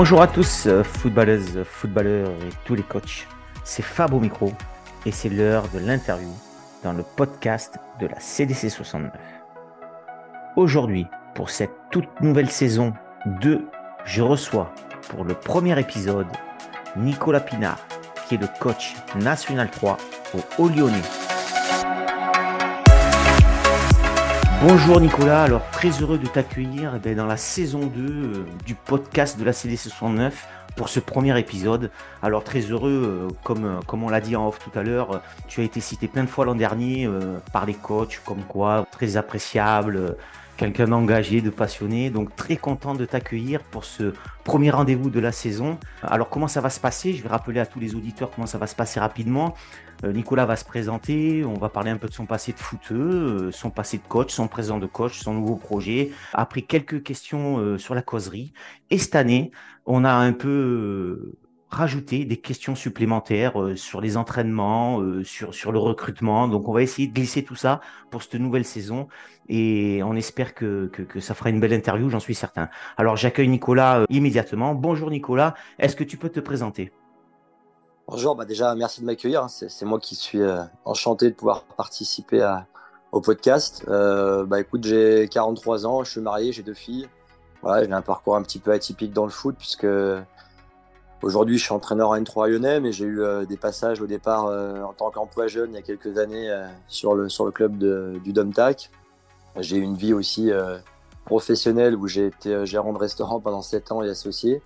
Bonjour à tous, euh, footballeuses, footballeurs et tous les coachs. C'est Fab au micro et c'est l'heure de l'interview dans le podcast de la CDC 69. Aujourd'hui, pour cette toute nouvelle saison 2, je reçois pour le premier épisode Nicolas Pinard, qui est le coach national 3 au Haut Bonjour Nicolas, alors très heureux de t'accueillir eh dans la saison 2 euh, du podcast de la CDC 69 pour ce premier épisode. Alors très heureux, euh, comme, euh, comme on l'a dit en off tout à l'heure, tu as été cité plein de fois l'an dernier par les coachs, comme quoi très appréciable, quelqu'un d'engagé, de passionné. Donc très content de t'accueillir pour ce premier rendez-vous de la saison. Alors comment ça va se passer? Je vais rappeler à tous les auditeurs comment ça va se passer rapidement. Euh, Nicolas va se présenter, on va parler un peu de son passé de footeux, euh, son passé de coach, son présent de coach, son nouveau projet. Après quelques questions euh, sur la causerie. Et cette année, on a un peu rajouté des questions supplémentaires sur les entraînements, sur, sur le recrutement. Donc on va essayer de glisser tout ça pour cette nouvelle saison et on espère que, que, ça fera une belle interview, j'en suis certain. Alors j'accueille Nicolas immédiatement. Bonjour Nicolas, est-ce que tu peux te présenter? Bonjour, bah déjà merci de m'accueillir. Hein. C'est moi qui suis euh, enchanté de pouvoir participer au podcast. Euh, bah écoute, j'ai 43 ans, je suis marié, j'ai deux filles. Voilà, j'ai un parcours un petit peu atypique dans le foot puisque aujourd'hui je suis entraîneur à N3 Lyonnais, mais j'ai eu euh, des passages au départ en tant qu'emploi jeune il y a quelques années sur, le, sur le club du Domtac. J'ai eu une vie aussi professionnelle où j'ai été gérant de restaurant pendant 7 ans et associé.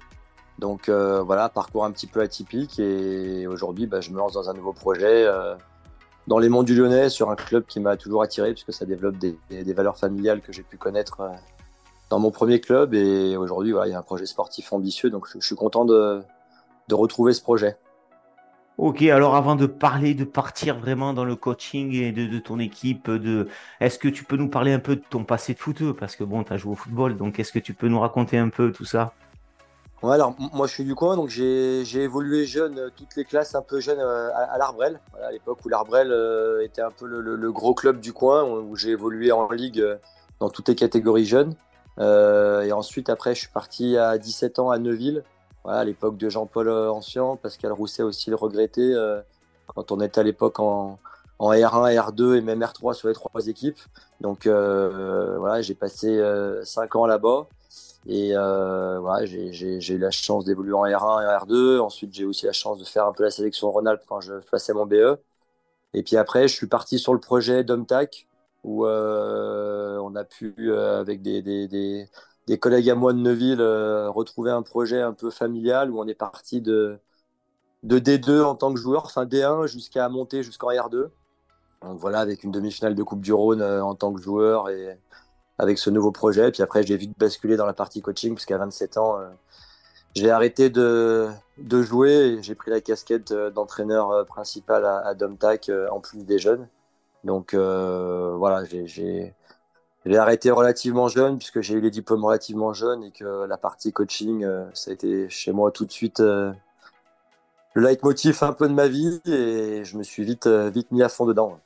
Donc euh, voilà, parcours un petit peu atypique et aujourd'hui bah, je me lance dans un nouveau projet euh, dans les monts du Lyonnais sur un club qui m'a toujours attiré puisque ça développe des, valeurs familiales que j'ai pu connaître euh, dans mon premier club et aujourd'hui il y a un projet sportif ambitieux donc je, suis content de, retrouver ce projet. Ok, alors avant de parler, de partir vraiment dans le coaching et de, ton équipe, de, est-ce que tu peux nous parler un peu de ton passé de footeux Parce que bon, tu as joué au football, donc est-ce que tu peux nous raconter un peu tout ça? Alors moi je suis du coin, donc j'ai évolué jeune, euh, toutes les classes un peu jeunes euh, à, l'Arbrel, à l'époque où l'Arbrel euh, était un peu le, gros club du coin, où j'ai évolué en ligue dans toutes les catégories jeunes. et ensuite après je suis parti à 17 ans à Neuville, voilà, à l'époque de Jean-Paul Ancien, Pascal Rousset aussi le regrettait, quand on était à l'époque en, en, R1, R2 et même R3 sur les trois équipes. Donc voilà, j'ai passé 5 ans là-bas. Et euh, voilà, j'ai eu la chance d'évoluer en R1 et en R2. Ensuite, j'ai aussi la chance de faire un peu la sélection Rhône-Alpes quand je passais mon BE. Et puis après, je suis parti sur le projet Domtac, où euh, on a pu, euh, avec des, collègues à moi de Neuville, euh, retrouver un projet un peu familial, où on est parti de, de D2 en tant que joueur, enfin D1 jusqu'à monter jusqu'en R2. Donc voilà, avec une demi-finale de Coupe du Rhône euh, en tant que joueur et avec ce nouveau projet. Puis après, j'ai vite basculé dans la partie coaching, puisqu'à 27 ans, euh, j'ai arrêté de, jouer j'ai pris la casquette euh, d'entraîneur principal à, à Domtac en plus des jeunes. Donc voilà, j'ai arrêté relativement jeune puisque j'ai eu les diplômes relativement jeunes et que la partie coaching, ça a été chez moi tout de suite le leitmotiv un peu de ma vie et je me suis vite, vite mis à fond dedans.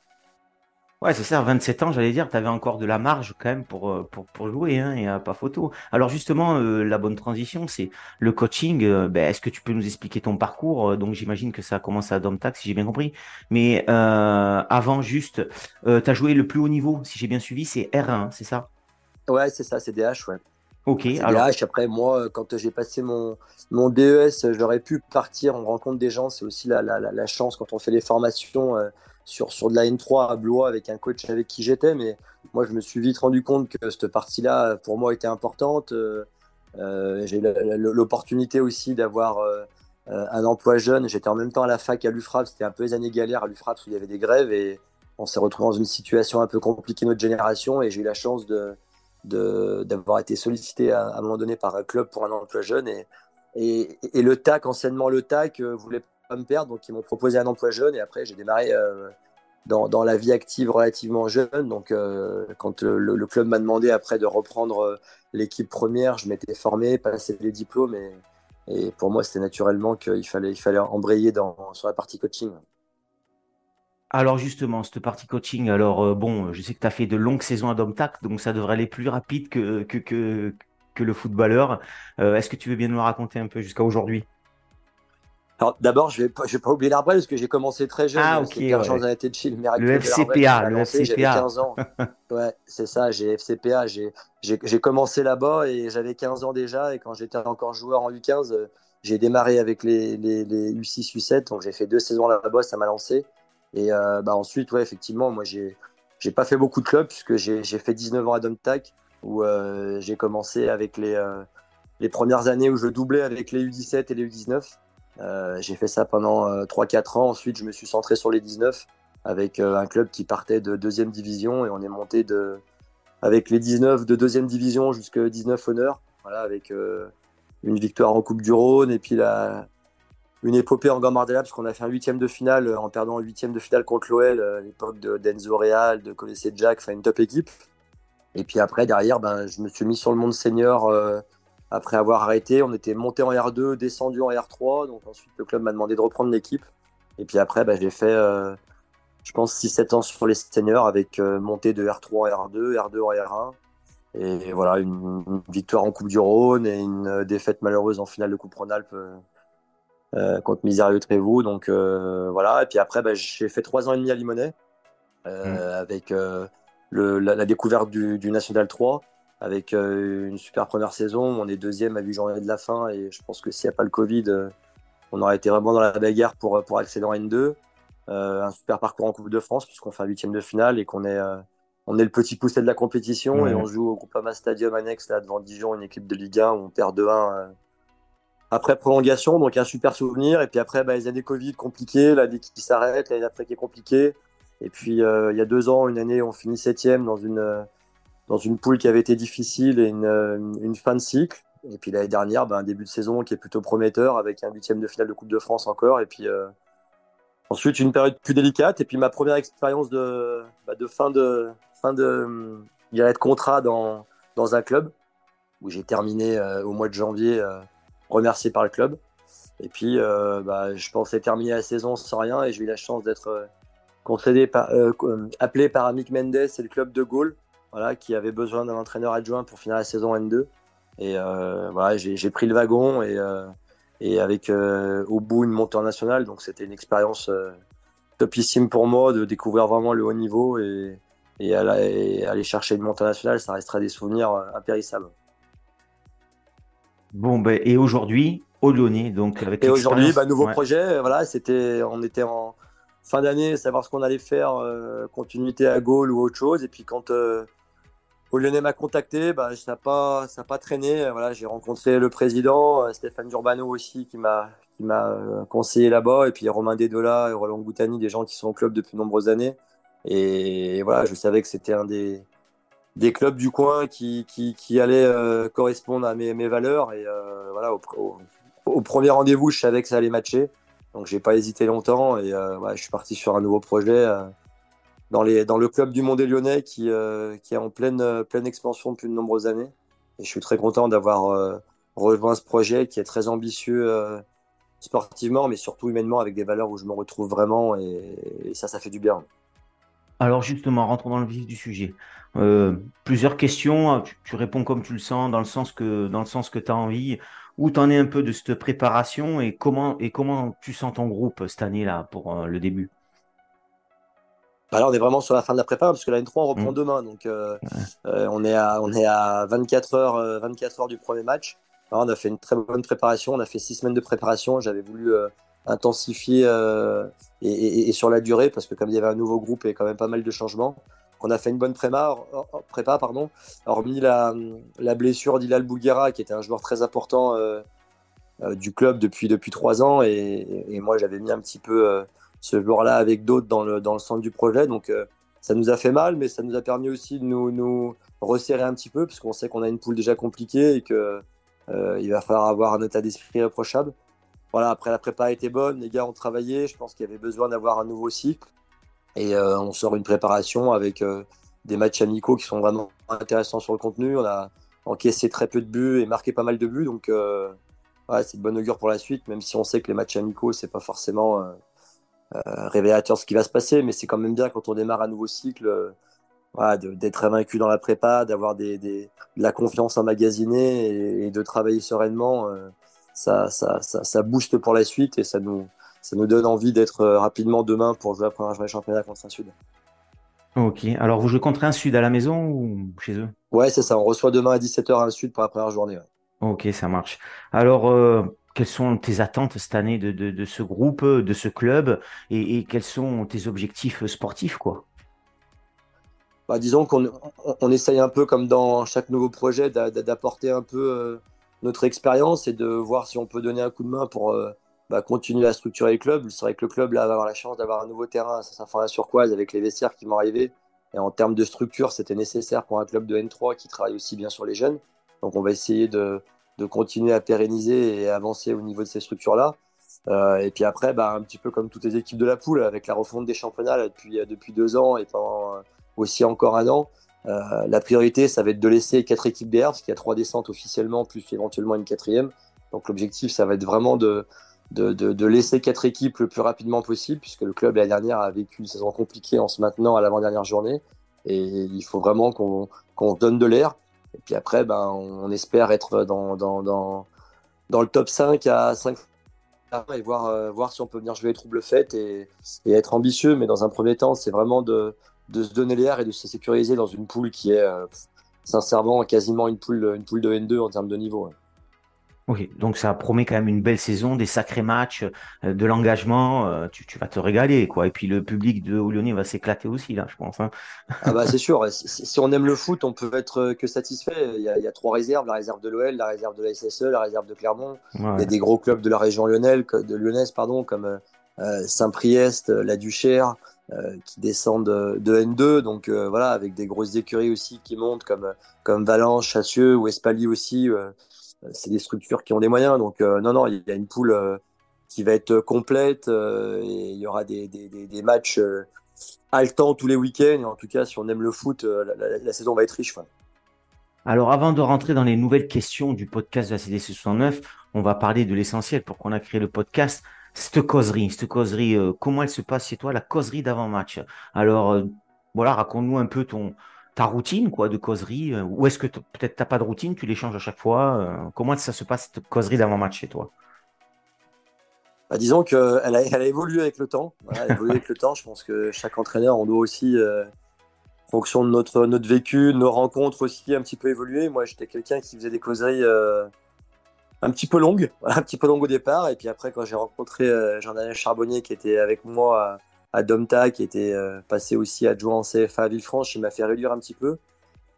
Ouais, c'est ça, 27 ans, j'allais dire, tu avais encore de la marge quand même pour, euh, pour, pour jouer, hein, et pas photo. Alors justement, euh, la bonne transition, c'est le coaching. Euh, ben, Est-ce que tu peux nous expliquer ton parcours? Donc j'imagine que ça a commencé à Domtac, si j'ai bien compris. Mais avant, juste, tu as joué le plus haut niveau, si j'ai bien suivi, c'est R1, c'est ça? Ouais, c'est ça, c'est DH, ouais. Ok. Alors... DH, après, moi, quand j'ai passé mon, mon DES, j'aurais pu partir, on rencontre des gens, c'est aussi la, la, la, chance quand on fait les formations sur, sur de la N3 à Blois avec un coach avec qui j'étais, mais moi je me suis vite rendu compte que cette partie-là pour moi était importante. Euh, euh j'ai l'opportunité aussi d'avoir euh, un emploi jeune. J'étais en même temps à la fac à l'UFRAP, c'était un peu les années galères à l'UFRAP où il y avait des grèves et on s'est retrouvé dans une situation un peu compliquée notre génération et j'ai eu la chance de d'avoir été sollicité à, un moment donné par un club pour un emploi jeune et, et, et le TAC, enseignement le TAC, voulait me perdre. Donc, ils m'ont proposé un emploi jeune. Et après, j'ai démarré euh, dans, dans, la vie active relativement jeune. Donc, euh, quand le, club m'a demandé après de reprendre euh, l'équipe première, je m'étais formé, passé les diplômes. Et, et pour moi, c'était naturellement qu'il fallait, il fallait embrayer dans, sur la partie coaching. Alors justement, cette partie coaching, alors bon, je sais que tu as fait de longues saisons à Domtac, donc ça devrait aller plus rapide que, que, que, le footballeur. Est-ce que tu veux bien nous raconter un peu jusqu'à aujourd'hui? Alors d'abord, je vais pas, vais pas oublier l'Arbrel parce que j'ai commencé très jeune. Ah ok. Ouais. de Chile, le FCPA, le FCPA. J'avais 15 ans. ouais, c'est ça. J'ai FCPA. J'ai commencé là-bas et j'avais 15 ans déjà. Et quand j'étais encore joueur en U15, j'ai démarré avec les, les, les, U6, U7. Donc j'ai fait deux saisons là-bas, ça m'a lancé. Et euh, bah, ensuite, ouais, effectivement, moi j'ai j'ai pas fait beaucoup de clubs puisque j'ai fait 19 ans à Domtac où euh, j'ai commencé avec les euh, les premières années où je doublais avec les U17 et les U19. Euh, j'ai fait ça pendant 3-4 euh, ans. Ensuite, je me suis centré sur les 19 avec euh, un club qui partait de deuxième division et on est monté de, avec les 19 de deuxième division jusqu'à 19 honneurs. Voilà, avec une victoire en Coupe du Rhône et puis la, une épopée en Gambardella parce qu'on a fait un huitième de finale en perdant un huitième de finale contre l'OL à l'époque de d'Enzo Real, de Colessé Jack, enfin une top équipe. Et puis après derrière, ben, je me suis mis sur le monde senior après avoir arrêté, on était monté en R2, descendu en R3. Donc ensuite, le club m'a demandé de reprendre l'équipe. Et puis après, bah, j'ai fait, euh, je pense, 6-7 ans sur les seniors avec euh, montée de R3 en R2, R2 en R1. Et voilà, une, victoire en Coupe du Rhône et une défaite malheureuse en finale de Coupe Rhône-Alpes euh, contre Misérieux Trévoux. Donc voilà. Et puis après, bah, j'ai fait 3 ans et demi à Limonest mmh. avec le, la, découverte du, du National 3 avec euh, une super première saison. On est deuxième à 8 journées de la fin et je pense que s'il n'y a pas le Covid, euh, on aurait été vraiment dans la bagarre pour, pour accéder en N2. Euh, un super parcours en Coupe de France puisqu'on fait un huitième de finale et qu'on est, on est le petit poussé de la compétition et on joue au Groupama Stadium annexe là, devant Dijon, une équipe de Ligue 1 où on perd 2-1 après prolongation. Donc un super souvenir. Et puis après, bah, les années Covid compliquées, l'année qui s'arrête, l'année d'après qui est compliquée. Et puis il y a deux ans, une année, on finit septième dans une dans une poule qui avait été difficile et une, euh, fin de cycle. Et puis l'année dernière, ben, un début de saison qui est plutôt prometteur avec un huitième de finale de Coupe de France encore. Et puis euh, ensuite une période plus délicate. Et puis ma première expérience de, bah, de fin de fin de être contrat dans, dans un club où j'ai terminé euh, au mois de janvier remercié par le club. Et puis bah, je pensais terminer la saison sans rien et j'ai eu la chance d'être concédé par, appelé par Amic Mendes et le club de Gaulle voilà, qui avait besoin d'un entraîneur adjoint pour finir la saison N2. Et euh, voilà, j'ai pris le wagon et, euh, et avec euh, au bout une montée en nationale. Donc c'était une expérience topissime pour moi de découvrir vraiment le haut niveau et, et, aller, chercher une montée nationale, ça restera des souvenirs impérissables. Bon, ben, et aujourd'hui, au Lyonnais, donc avec Et aujourd'hui, bah, nouveau projet, voilà, c'était, on était en fin d'année, savoir ce qu'on allait faire, continuité à Gaulle ou autre chose. Et puis quand au Lyonnais m'a contacté, bah, ça n'a pas, pas traîné. Voilà, j'ai rencontré le président, euh, Stéphane Urbano aussi, qui m'a, euh, conseillé là-bas, et puis Romain Dedola et Roland Goutani, des gens qui sont au club depuis de nombreuses années. Et voilà, je savais que c'était un des, des clubs du coin qui, qui, allait euh, correspondre à mes, mes valeurs. Et voilà, au, premier rendez-vous, je savais que ça allait matcher. Donc, j'ai pas hésité longtemps et je suis parti sur un nouveau projet dans, le club du Monde Lyonnais qui, euh, qui est en pleine, euh, pleine expansion depuis de nombreuses années. Et je suis très content d'avoir euh, rejoint ce projet qui est très ambitieux sportivement, mais surtout humainement avec des valeurs où je me retrouve vraiment et, ça, ça fait du bien. Alors justement, rentrons dans le vif du sujet. plusieurs questions, tu, réponds comme tu le sens, dans le sens que, tu as envie. Où tu en es un peu de cette préparation et comment tu sens ton groupe cette année-là pour le début? Bah là, on est vraiment sur la fin de la prépa parce que la N3 on reprend mmh. demain. Donc, euh, euh, on, est à, on est à 24 heures, 24 euh, heures du premier match. on a fait une très bonne préparation. On a fait six semaines de préparation. J'avais voulu intensifier et, et, sur la durée parce que comme il y avait un nouveau groupe et quand même pas mal de changements, on a fait une bonne prépa, prépa pardon, hormis la, la blessure d'Ilal Bouguera qui était un joueur très important du club depuis depuis trois ans et, et moi j'avais mis un petit peu ce joueur-là avec d'autres dans le, dans le centre du projet. Donc euh, ça nous a fait mal, mais ça nous a permis aussi de nous, nous resserrer un petit peu, parce qu'on sait qu'on a une poule déjà compliquée et que euh, il va falloir avoir un état d'esprit approchable. Voilà, après la prépa a été bonne, les gars ont travaillé, je pense qu'il y avait besoin d'avoir un nouveau cycle. Et euh, on sort une préparation avec des matchs amicaux qui sont vraiment intéressants sur le contenu. On a encaissé très peu de buts et marqué pas mal de buts, donc ouais, c'est de bonne augure pour la suite, même si on sait que les matchs amicaux, c'est pas forcément euh, révélateur ce qui va se passer, mais c'est quand même bien quand on démarre un nouveau cycle. Euh, d'être invaincu dans la prépa, d'avoir des, de la confiance emmagasinée et, et de travailler sereinement, ça, ça, ça, ça, booste pour la suite et ça nous, ça nous donne envie d'être rapidement demain pour jouer la première journée championnat contre un Sud. Ok, alors vous jouez contre un Sud à la maison ou chez eux? Ouais, c'est ça, on reçoit demain à 17h un Sud pour la première journée. Ok, ça marche. Alors, quelles sont tes attentes cette année de, de, ce groupe, de ce club, et, quels sont tes objectifs sportifs, quoi? Bah, Disons qu'on on, essaye un peu, comme dans chaque nouveau projet, d'apporter un peu euh, notre expérience et de voir si on peut donner un coup de main pour euh, bah, continuer à structurer le club. C'est vrai que le club va avoir la chance d'avoir un nouveau terrain, la surquoise avec les vestiaires qui vont arriver. Et en termes de structure, c'était nécessaire pour un club de N3 qui travaille aussi bien sur les jeunes. Donc on va essayer de, de continuer à pérenniser et avancer au niveau de ces structures-là. Euh, et puis après, bah, un petit peu comme toutes les équipes de la poule, avec la refonte des championnats depuis, depuis deux ans et pendant euh, aussi encore un an, euh, la priorité, ça va être de laisser quatre équipes derrière, parce qu'il y a trois descentes officiellement, plus éventuellement une quatrième. Donc l'objectif, ça va être vraiment de, laisser quatre équipes le plus rapidement possible, puisque le club l'année dernière a vécu une saison compliquée en se maintenant à l'avant-dernière journée. Et il faut vraiment qu'on qu'on donne de l'air. Et puis après, ben, on espère être dans, dans, dans, le top 5 à 5 et voir, euh, voir si on peut venir jouer les troubles et, être ambitieux. Mais dans un premier temps, c'est vraiment de, se donner l'air et de se sécuriser dans une poule qui est euh, sincèrement quasiment une poule, une poule de N2 en termes de niveau. Ok, donc ça promet quand même une belle saison, des sacrés matchs, euh, de l'engagement. Euh, tu, tu, vas te régaler, quoi. Et puis le public de Lyonnais va s'éclater aussi, là, je pense. Hein. Ah bah c'est sûr. Si, on aime le foot, on peut être que satisfait. Il y, a, il y a trois réserves la réserve de l'OL, la réserve de la SSE, la réserve de Clermont. Il y a des gros clubs de la région lyonnaise, de lyonnaise pardon, comme euh, Saint-Priest, la Duchère, qui descendent de, N2. Donc voilà, avec des grosses écuries aussi qui montent, comme, comme Valence, Chassieux ou Espali aussi c'est des structures qui ont des moyens. Donc, euh, non, non, il y a une poule euh, qui va être complète euh, et il y aura des, des, des, matchs haletants tous les week-ends. en tout cas, si on aime le foot, la, saison va être riche. Alors, avant de rentrer dans les nouvelles questions du podcast de la CDC 69, on va parler de l'essentiel pour qu'on a créé le podcast. Cette causerie, cette causerie, comment elle se passe chez toi, la causerie d'avant-match Alors, voilà, raconte-nous un peu ton, ta routine quoi de causerie euh, Ou est-ce que peut-être tu n'as pas de routine, tu l'échanges à chaque fois euh, Comment ça se passe cette causerie d'avant-match chez toi? Bah, Disons qu'elle a, elle a évolué avec le temps. elle a évolué avec le temps. Je pense que chaque entraîneur, on doit aussi, euh, en fonction de notre, notre vécu, nos rencontres aussi, un petit peu évoluer. Moi, j'étais quelqu'un qui faisait des causeries un petit peu longues, un petit peu longues au départ. Et puis après, quand j'ai rencontré Jean-Daniel Charbonnier qui était avec moi à Domta, qui était euh, passé aussi adjoint en CFA à Villefranche, il m'a fait réduire un petit peu.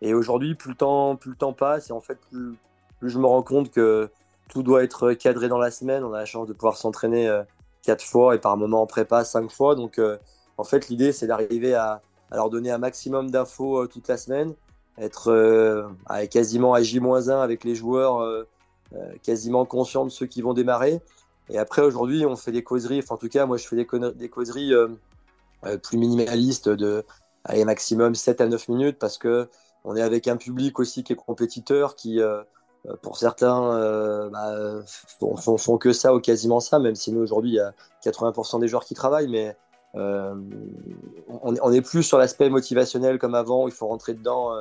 Et aujourd'hui, plus le temps, plus le temps passe, et en fait, plus, je me rends compte que tout doit être cadré dans la semaine. On a la chance de pouvoir s'entraîner euh, quatre fois et par moment en prépa cinq fois. Donc, euh, en fait, l'idée, c'est d'arriver à, à, leur donner un maximum d'infos toute la semaine, être quasiment à J-1 avec les joueurs, quasiment conscient de ceux qui vont démarrer. Et après, aujourd'hui, on fait des causeries. Enfin, en tout cas, moi, je fais des, causeries euh, plus minimaliste de maximum 7 à 9 minutes parce que on est avec un public aussi qui est compétiteur, qui euh, euh, pour certains bah, font, que ça ou quasiment ça, même si nous aujourd'hui il y a 80% des joueurs qui travaillent, mais on, est plus sur l'aspect motivationnel comme avant, il faut rentrer dedans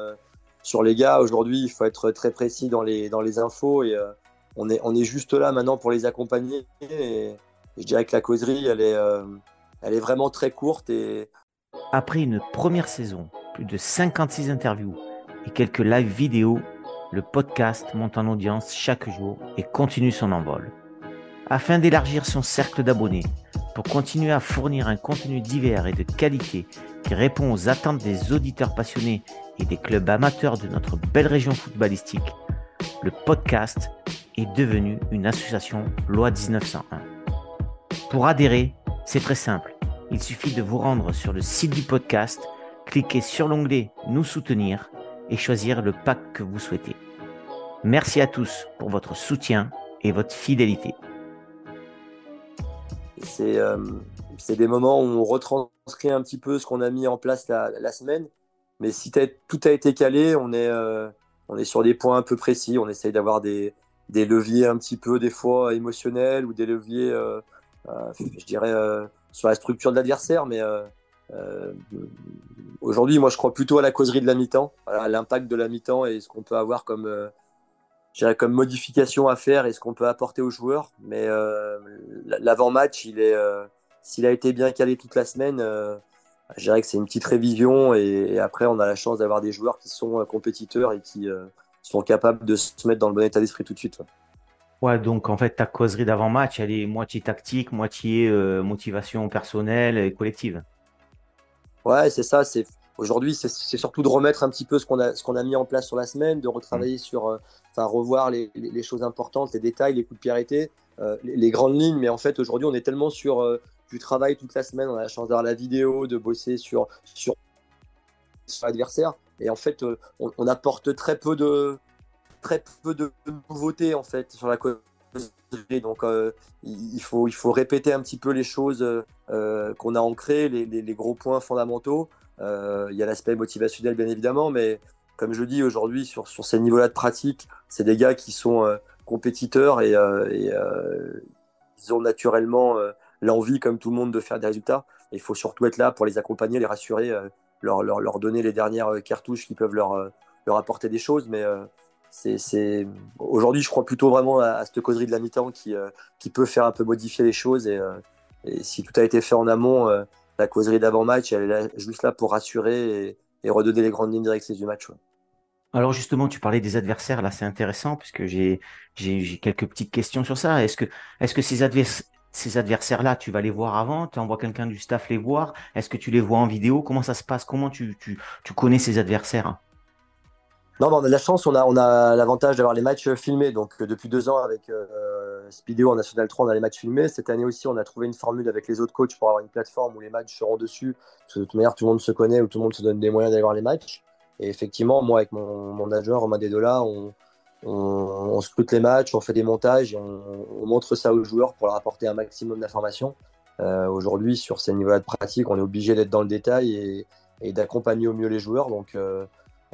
sur les gars. Aujourd'hui, il faut être très précis dans les, dans les infos et on, est, on est juste là maintenant pour les accompagner. Je dirais que la causerie, elle est, elle est vraiment très courte après une première saison, plus de 56 interviews et quelques live vidéo, le podcast monte en audience chaque jour et continue son envol. Afin d'élargir son cercle d'abonnés, pour continuer à fournir un contenu divers et de qualité qui répond aux attentes des auditeurs passionnés et des clubs amateurs de notre belle région footballistique, le podcast est devenu une association loi 1901. Pour adhérer, c'est très simple. Il suffit de vous rendre sur le site du podcast, cliquer sur l'onglet Nous soutenir et choisir le pack que vous souhaitez. Merci à tous pour votre soutien et votre fidélité. C'est euh, des moments où on retranscrit un petit peu ce qu'on a mis en place la, semaine. Mais si tout a été calé, on est, euh, on est sur des points un peu précis. On essaye d'avoir des, des, leviers un petit peu des fois émotionnels ou des leviers... Euh, euh, je dirais, euh, sur la structure de l'adversaire, mais, aujourd'hui, moi, je crois plutôt à la causerie de la mi-temps, à l'impact de la mi-temps et ce qu'on peut avoir comme, comme modification à faire et ce qu'on peut apporter aux joueurs. Mais l'avant-match, il est, s'il a été bien calé toute la semaine, je dirais que c'est une petite révision et, après, on a la chance d'avoir des joueurs qui sont compétiteurs et qui sont capables de se mettre dans le bon état d'esprit tout de suite. Ouais, donc en fait, ta causerie d'avant-match, elle est moitié tactique, moitié euh, motivation personnelle et collective. Ouais, c'est ça. C'est aujourd'hui, c'est surtout de remettre un petit peu ce qu'on a, ce qu'on a mis en place sur la semaine, de retravailler mm. sur, euh, enfin, revoir les, les, choses importantes, les détails, les coups de pied arrêtés, euh, les, grandes lignes. Mais en fait, aujourd'hui, on est tellement sur du travail toute la semaine. On a la chance d'avoir la vidéo, de bosser sur sur, l'adversaire. Et en fait, on, on apporte très peu de très peu de nouveautés en fait sur la causerie. Donc euh, il, faut, il faut répéter un petit peu les choses euh, qu'on a ancrées, les, gros points fondamentaux. Euh, il y a l'aspect motivationnel bien évidemment, mais comme je dis aujourd'hui sur, sur ces niveaux-là de pratique, c'est des gars qui sont compétiteurs et, et ils ont naturellement l'envie, comme tout le monde, de faire des résultats. il faut surtout être là pour les accompagner, les rassurer, leur, leur, leur, donner les dernières cartouches qui peuvent leur, leur apporter des choses. Mais c'est aujourd'hui je crois plutôt vraiment à, cette causerie de la mi-temps qui, euh, qui peut faire un peu modifier les choses et, euh, si tout a été fait en amont euh, la causerie d'avant-match elle est juste là pour rassurer et, redonner les grandes lignes directrices du match Alors justement, tu parlais des adversaires, là c'est intéressant puisque j'ai quelques petites questions sur ça. Est-ce que, est -ce que ces, ces adversaires-là, tu vas les voir avant Tu envoies quelqu'un du staff les voir Est-ce que tu les vois en vidéo? Comment ça se passe? Comment tu, tu, connais ces adversaires? Non, on a la chance, on a, l'avantage d'avoir les matchs filmés. Donc, euh, depuis deux ans, avec euh, Speedo en National 3, on a les matchs filmés. Cette année aussi, on a trouvé une formule avec les autres coachs pour avoir une plateforme où les matchs seront dessus. De toute manière, tout le monde se connaît, où tout le monde se donne des moyens d'aller voir les matchs. Et effectivement, moi, avec mon, mon nageur, Romain Dedola, on, on, scrute les matchs, on fait des montages et on, montre ça aux joueurs pour leur apporter un maximum d'informations. Euh, Aujourd'hui, sur ces niveaux-là de pratique, on est obligé d'être dans le détail et, d'accompagner au mieux les joueurs. Donc, euh,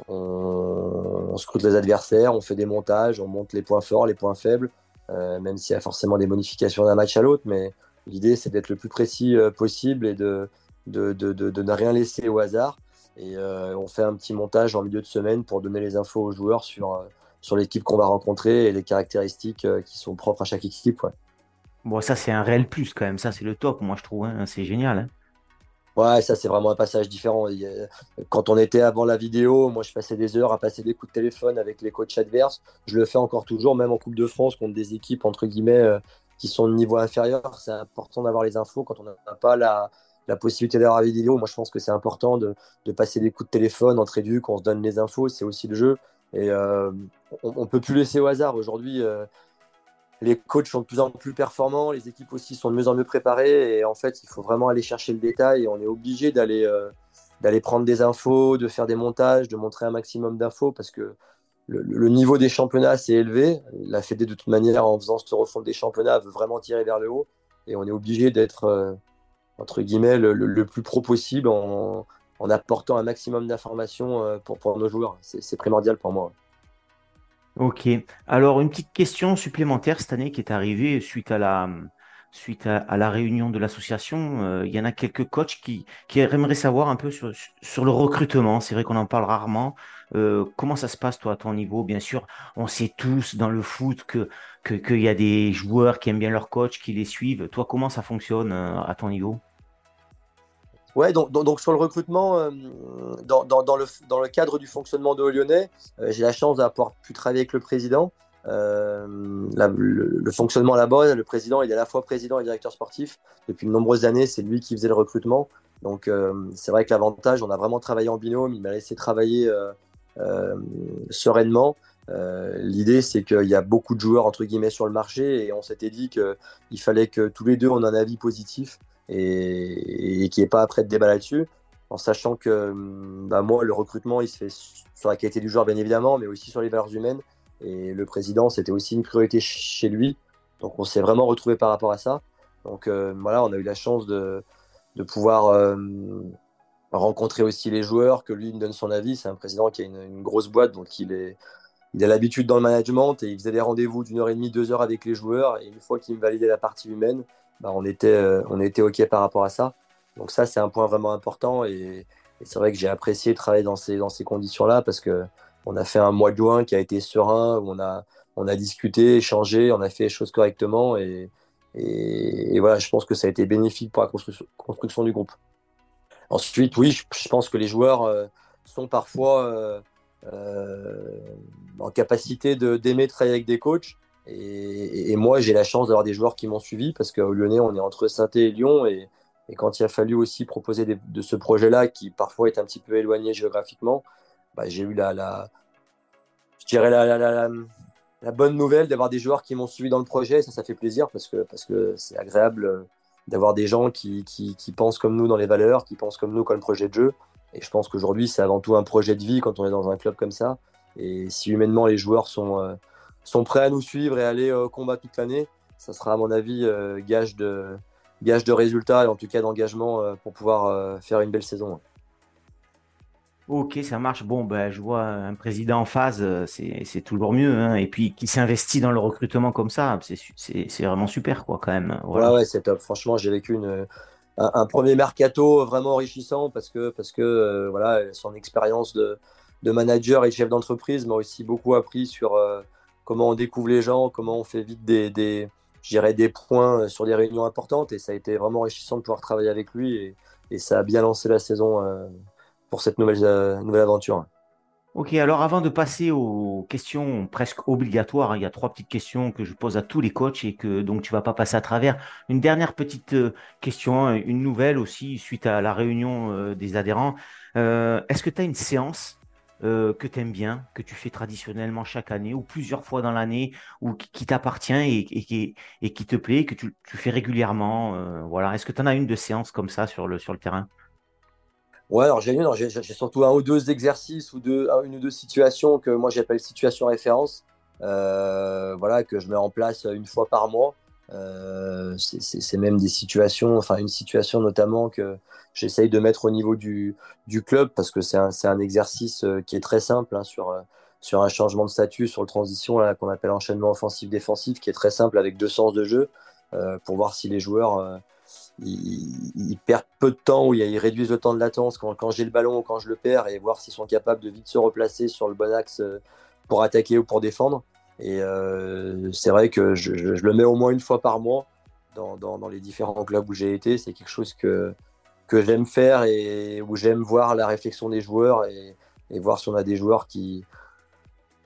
on, scrute les adversaires, on fait des montages, on monte les points forts, les points faibles, euh, même s'il y a forcément des modifications d'un match à l'autre. Mais l'idée, c'est d'être le plus précis possible et de, de, ne rien laisser au hasard. Et on fait un petit montage en milieu de semaine pour donner les infos aux joueurs sur, sur l'équipe qu'on va rencontrer et les caractéristiques qui sont propres à chaque équipe. Bon, ça, c'est un réel plus quand même. Ça, c'est le top, moi, je trouve. Hein. C'est génial. Hein. Ouais, ça c'est vraiment un passage différent. Quand on était avant la vidéo, moi je passais des heures à passer des coups de téléphone avec les coachs adverses. Je le fais encore toujours, même en Coupe de France contre des équipes entre guillemets euh, qui sont de niveau inférieur. C'est important d'avoir les infos quand on n'a pas la, possibilité d'avoir la vidéo. Moi je pense que c'est important de, passer des coups de téléphone entre éducs, qu'on se donne les infos, c'est aussi le jeu. Et euh, on, ne peut plus laisser au hasard. Aujourd'hui, euh, les coachs sont de plus en plus performants, les équipes aussi sont de mieux en mieux préparées. Et en fait, il faut vraiment aller chercher le détail. Et on est obligé d'aller euh, d'aller prendre des infos, de faire des montages, de montrer un maximum d'infos parce que le, niveau des championnats s'est élevé. La Fédé, de toute manière, en faisant ce refonte des championnats, veut vraiment tirer vers le haut. Et on est obligé d'être, entre guillemets, le, plus pro possible en, en apportant un maximum d'informations euh, pour, nos joueurs. C'est primordial pour moi. Ok. Alors, une petite question supplémentaire cette année qui est arrivée suite à la, réunion de l'association. Euh, il y en a quelques coachs qui, aimeraient savoir un peu sur, le recrutement. C'est vrai qu'on en parle rarement. Euh, comment ça se passe, toi, à ton niveau? Bien sûr, on sait tous dans le foot que qu'il y a des joueurs qui aiment bien leur coach, qui les suivent. Toi, comment ça fonctionne à ton niveau? Ouais, donc, sur le recrutement, euh, dans, le, le, cadre du fonctionnement de Lyonnais, euh, j'ai la chance d'avoir pu travailler avec le président. Euh, le, fonctionnement là-bas, le président, il est à la fois président et directeur sportif. Depuis de nombreuses années, c'est lui qui faisait le recrutement. Donc c'est vrai que l'avantage, on a vraiment travaillé en binôme. Il m'a laissé travailler sereinement. L'idée, c'est qu'il y a beaucoup de joueurs entre guillemets sur le marché et on s'était dit qu'il fallait que tous les deux on ait un avis positif et, et qu'il n'y ait pas après de débat là-dessus, en sachant que hum, bah, moi, le recrutement, il se fait sur la qualité du joueur, bien évidemment, mais aussi sur les valeurs humaines. Et le président, c'était aussi une priorité chez lui. Donc on s'est vraiment retrouvé par rapport à ça. Donc euh, voilà, on a eu la chance de, pouvoir euh, rencontrer aussi les joueurs, que lui me donne son avis. C'est un président qui a une, une, grosse boîte, donc il est il a l'habitude dans le management et il faisait des rendez-vous d'une heure et demie, deux heures avec les joueurs. Et une fois qu'il me validait la partie humaine, bah, on, était, euh, on était OK par rapport à ça. Donc ça, c'est un point vraiment important. Et, c'est vrai que j'ai apprécié travailler dans ces, dans ces conditions-là parce que on a fait un mois de juin qui a été serein, où on a, on a discuté, échangé, on a fait les choses correctement. Et, voilà, je pense que ça a été bénéfique pour la construction, du groupe. Ensuite, oui, je, pense que les joueurs euh, sont parfois euh, en capacité d'aimer travailler avec des coachs. Et, moi, j'ai la chance d'avoir des joueurs qui m'ont suivi parce qu'au Lyonnais, on est entre saint et Lyon. Et, quand il a fallu aussi proposer de ce projet-là, qui parfois est un petit peu éloigné géographiquement, bah, j'ai eu la, je dirais la, la, bonne nouvelle d'avoir des joueurs qui m'ont suivi dans le projet. Ça, ça fait plaisir parce que parce que c'est agréable d'avoir des gens qui, qui, pensent comme nous dans les valeurs, qui pensent comme nous comme projet de jeu. Et je pense qu'aujourd'hui, c'est avant tout un projet de vie quand on est dans un club comme ça. Et si humainement les joueurs sont, euh, sont prêts à nous suivre et à aller au combat toute l'année, ça sera à mon avis euh, gage, de, gage de résultats et en tout cas d'engagement pour pouvoir faire une belle saison. Ok, ça marche. Bon, ben, je vois un président en phase, euh, c'est toujours mieux. Hein. Et puis, qui s'investit dans le recrutement comme ça, c'est vraiment super, quoi, quand même. Voilà. Ouais, ouais, c'est top. Franchement, j'ai vécu une, un, premier mercato vraiment enrichissant parce que, parce que euh, voilà, son expérience de, de, manager et de chef d'entreprise m'a aussi beaucoup appris sur euh, comment on découvre les gens, comment on fait vite des, des, des points sur des réunions importantes. Et ça a été vraiment enrichissant de pouvoir travailler avec lui. Et, ça a bien lancé la saison pour cette nouvelle, euh, nouvelle aventure. Ok, alors avant de passer aux questions presque obligatoires, hein, il y a trois petites questions que je pose à tous les coachs et que donc tu vas pas passer à travers. Une dernière petite euh, question, hein, une nouvelle aussi suite à la réunion euh, des adhérents. Est-ce que tu as une séance que tu aimes bien, que tu fais traditionnellement chaque année ou plusieurs fois dans l'année, ou qui, t'appartient et, qui te plaît, que tu, fais régulièrement Voilà. Est-ce que tu en as une de séance comme ça sur le, terrain? Ouais, alors j'ai surtout un ou deux exercices ou une ou deux situations que moi j'appelle situation référence, euh, voilà, que je mets en place une fois par mois. Euh, c'est même des situations, enfin une situation notamment que j'essaye de mettre au niveau du, du club parce que c'est un, un, exercice euh, qui est très simple hein, sur, sur un changement de statut, sur le transition qu'on appelle enchaînement offensif-défensif, qui est très simple avec deux sens de jeu pour voir si les joueurs ils, perdent peu de temps ou ils réduisent le temps de latence quand, j'ai le ballon ou quand je le perds et voir s'ils sont capables de vite se replacer sur le bon axe euh, pour attaquer ou pour défendre. Et euh, c'est vrai que je, le mets au moins une fois par mois dans, dans, les différents clubs où j'ai été. C'est quelque chose que, que j'aime faire et où j'aime voir la réflexion des joueurs et, voir si on a des joueurs qui,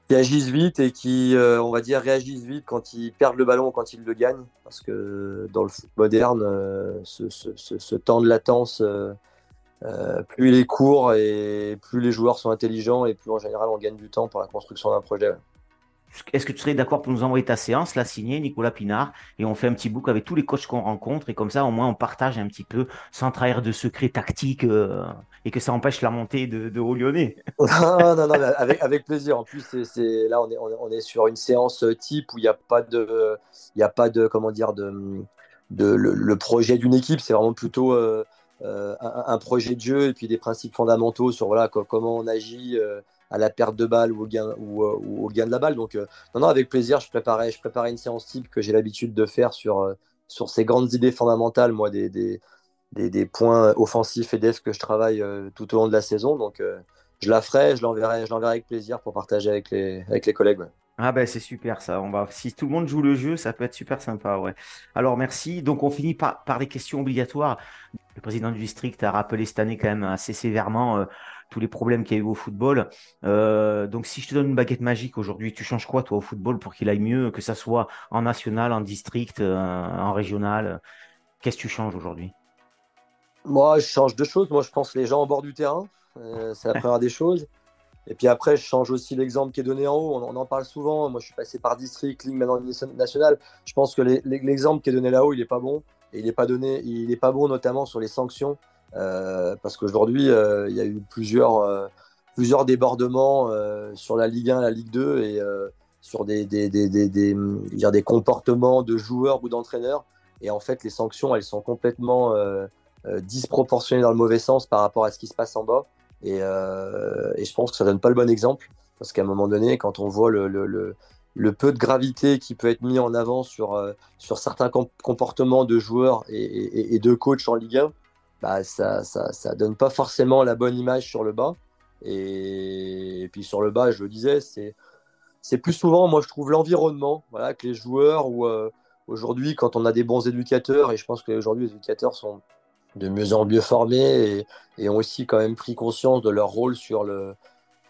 qui agissent vite et qui, euh, on va dire, réagissent vite quand ils perdent le ballon ou quand ils le gagnent. Parce que dans le foot moderne, euh, ce, temps de latence, euh, plus il est court et plus les joueurs sont intelligents et plus en général on gagne du temps pour la construction d'un projet. Est-ce que tu serais d'accord pour nous envoyer ta séance, la signer Nicolas Pinard, et on fait un petit book avec tous les coachs qu'on rencontre, et comme ça, au moins, on partage un petit peu sans trahir de secrets tactiques euh, et que ça empêche la montée de, de non, non, non, avec, plaisir. En plus, là, on est, sur une séance type où il n'y a pas de, il de, comment dire, le, projet d'une équipe, c'est vraiment plutôt euh, euh, un, projet de jeu et puis des principes fondamentaux sur voilà, comment on agit à la perte de balle ou au gain, ou, euh, au gain de la balle. Donc, euh, non, non, avec plaisir, je préparais, je préparais une séance type que j'ai l'habitude de faire sur, euh, sur ces grandes idées fondamentales, moi, des, des, des, points offensifs et def que je travaille tout au long de la saison. Donc, je la ferai, je l'enverrai, je l'enverrai avec plaisir pour partager avec les, avec les collègues. Ah ben c'est super ça. On va si tout le monde joue le jeu, ça peut être super sympa, ouais. Alors merci. Donc on finit par, par les questions obligatoires. Le président du district a rappelé cette année quand même assez sévèrement tous les problèmes qu'il y a eu au football. Euh, donc, si je te donne une baguette magique aujourd'hui, tu changes quoi, toi, au football pour qu'il aille mieux, que ça soit en national, en district, euh, en régional? Qu'est-ce que tu changes aujourd'hui? Moi, je change deux choses. Moi, je pense les gens en bord du terrain. Euh, c'est la première des choses. Et puis après, je change aussi l'exemple qui est donné en haut. On, en parle souvent. Moi, je suis passé par district, ligne, maintenant national. Je pense que l'exemple qui est donné là-haut, il n'est pas bon. Et il pas il n'est pas bon notamment sur les sanctions. Euh, parce qu'aujourd'hui, euh, il y a eu plusieurs, euh, débordements sur la Ligue 1, la Ligue 2 et sur des, des, comportements de joueurs ou d'entraîneurs. Et en fait, les sanctions, elles sont complètement disproportionnées dans le mauvais sens par rapport à ce qui se passe en bas. Et, je pense que ça donne pas le bon exemple. Parce qu'à un moment donné, quand on voit le, peu de gravité qui peut être mis en avant sur, certains comportements de joueurs et de coachs en Ligue 1, bah, ça, ça, ça donne pas forcément la bonne image sur le bas. Et, puis sur le bas, je le disais, c'est c'est plus souvent, moi je trouve l'environnement, voilà, que les joueurs ou euh, aujourd'hui quand on a des bons éducateurs et je pense qu'aujourd'hui les éducateurs sont de mieux en mieux formés et, ont aussi quand même pris conscience de leur rôle sur le,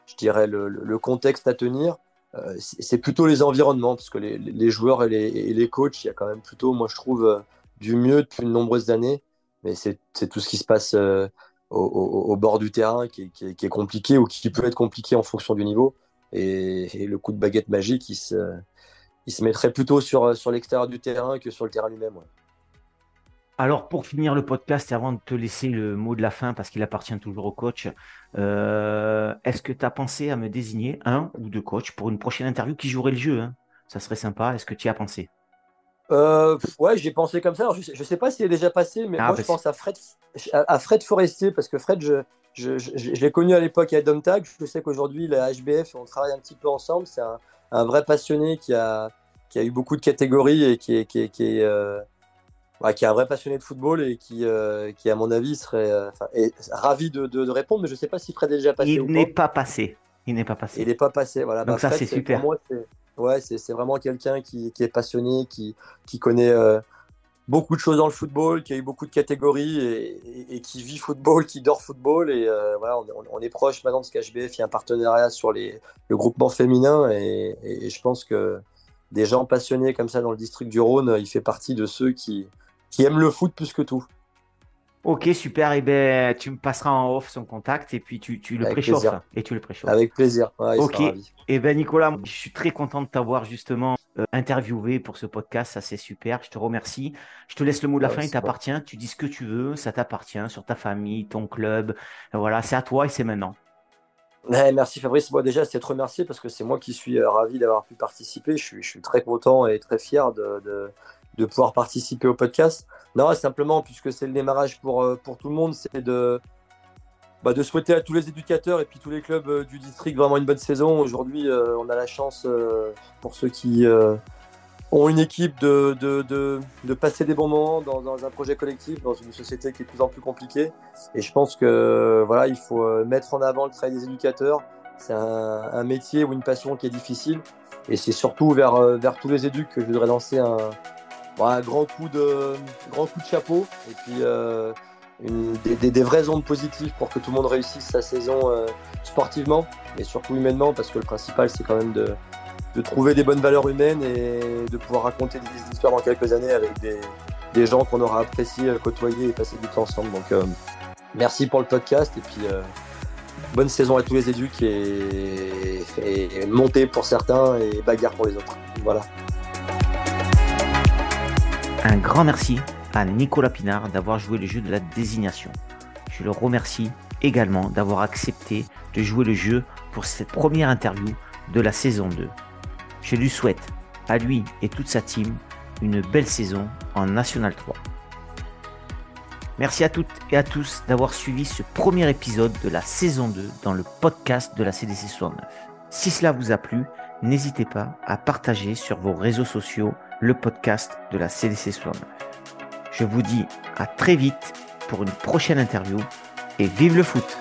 je dirais le, contexte à tenir. Euh, c'est plutôt les environnements parce que les, les joueurs et les, et les, coachs, il y a quand même plutôt, moi je trouve, euh, du mieux depuis de nombreuses années mais c'est tout ce qui se passe euh, au, bord du terrain qui est, compliqué ou qui peut être compliqué en fonction du niveau. Et, le coup de baguette magique, il se, se mettrait plutôt sur, sur l'extérieur du terrain que sur le terrain lui-même. Alors, pour finir le podcast et avant de te laisser le mot de la fin, parce qu'il appartient toujours au coach, euh, est-ce que tu as pensé à me désigner un ou deux coachs pour une prochaine interview qui jouerait le jeu hein? Ça serait sympa. Est-ce que tu y as pensé? Euh, ouais, j'ai pensé comme ça. je, ne sais, pas s'il est déjà passé, mais ah, moi je pense à Fred, à Fred Forestier parce que Fred, je, je, l'ai connu à l'époque à Domtag. Je sais qu'aujourd'hui, la HBF, on travaille un petit peu ensemble. C'est un, vrai passionné qui a, qui a eu beaucoup de catégories et qui est, qui est, qui est, euh, qui est un vrai passionné de football et qui, euh, qui à mon avis, serait ravi de, de, répondre. Mais je sais pas si Fred est déjà passé. Il n'est pas passé. Il n'est pas passé. Il n'est pas passé. Voilà. Donc bah, ça, c'est super. Pour moi, C'est vraiment quelqu'un qui, est passionné, qui, connaît euh, beaucoup de choses dans le football, qui a eu beaucoup de catégories et, qui vit football, qui dort football. Et euh, voilà, on, est proche maintenant parce qu'HBF, il y a un partenariat sur le groupement féminin. Et, je pense que des gens passionnés comme ça dans le district du Rhône, il fait partie de ceux qui aiment le foot plus que tout. Ok, super. Et eh ben, tu me passeras en off son contact et puis tu, le préchauffes. Et tu le préchauffes. Avec plaisir. ok. Et eh ben, Nicolas, je suis très content de t'avoir justement euh, interviewé pour ce podcast. Ça, c'est super. Je te remercie. Je te laisse le mot de la fin. Il t'appartient. Tu dis ce que tu veux. Ça t'appartient sur ta famille, ton club. Voilà, c'est à toi et c'est maintenant. merci Fabrice. Moi déjà, c'est te remercier parce que c'est moi qui suis euh, ravi d'avoir pu participer. Je suis, je suis, très content et très fier de de pouvoir participer au podcast. Non, simplement, puisque c'est le démarrage pour, euh, pour tout le monde, c'est de, bah, de souhaiter à tous les éducateurs et puis tous les clubs euh, du district vraiment une bonne saison. Aujourd'hui, euh, on a la chance, pour ceux qui ont une équipe, de, de, de, passer des bons moments dans, un projet collectif, dans une société qui est de plus en plus compliquée. Et je pense que voilà, il faut mettre en avant le travail des éducateurs. C'est un, un métier ou une passion qui est difficile. Et c'est surtout vers, vers tous les éducs que je voudrais lancer un, un grand coup de, chapeau et puis euh, des, vraies ondes positives pour que tout le monde réussisse sa saison euh, sportivement et surtout humainement parce que le principal c'est quand même de, trouver des bonnes valeurs humaines et de pouvoir raconter des histoires dans quelques années avec des, gens qu'on aura apprécié, côtoyer et passer du temps ensemble. Donc euh, merci pour le podcast et puis bonne saison à tous les éducs et, et montée pour certains et bagarre pour les autres. Voilà. Un grand merci à Nicolas Pinard d'avoir joué le jeu de la désignation. Je le remercie également d'avoir accepté de jouer le jeu pour cette première interview de la saison 2. Je lui souhaite, à lui et toute sa team, une belle saison en National 3. Merci à toutes et à tous d'avoir suivi ce premier épisode de la saison 2 dans le podcast de la CDC 69. Si cela vous a plu, n'hésitez pas à partager sur vos réseaux sociaux le podcast de la CDC 69. Je vous dis à très vite pour une prochaine interview et vive le foot